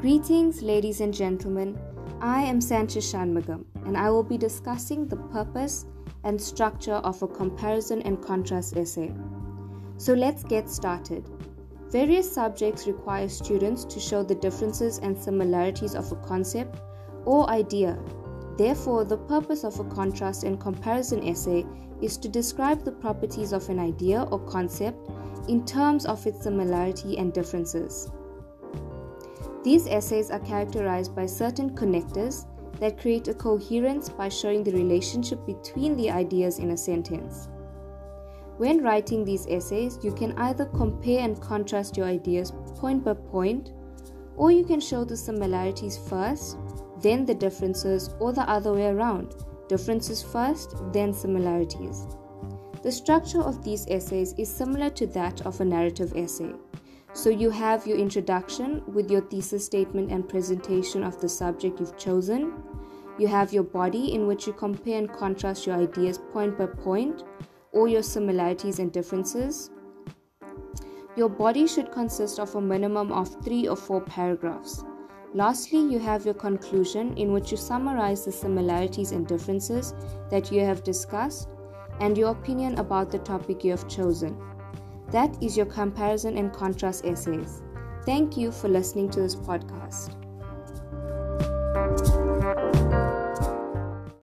Greetings, ladies and gentlemen. I am Sanchez Shanmugam, and I will be discussing the purpose and structure of a comparison and contrast essay. So let's get started. Various subjects require students to show the differences and similarities of a concept or idea. Therefore, the purpose of a contrast and comparison essay is to describe the properties of an idea or concept in terms of its similarity and differences. These essays are characterized by certain connectors that create a coherence by showing the relationship between the ideas in a sentence. When writing these essays, you can either compare and contrast your ideas point by point, or you can show the similarities first, then the differences, or the other way around differences first, then similarities. The structure of these essays is similar to that of a narrative essay. So you have your introduction with your thesis statement and presentation of the subject you've chosen. You have your body in which you compare and contrast your ideas point by point or your similarities and differences. Your body should consist of a minimum of three or four paragraphs. Lastly, you have your conclusion in which you summarize the similarities and differences that you have discussed and your opinion about the topic you have chosen. That is your comparison and contrast essays. Thank you for listening to this podcast.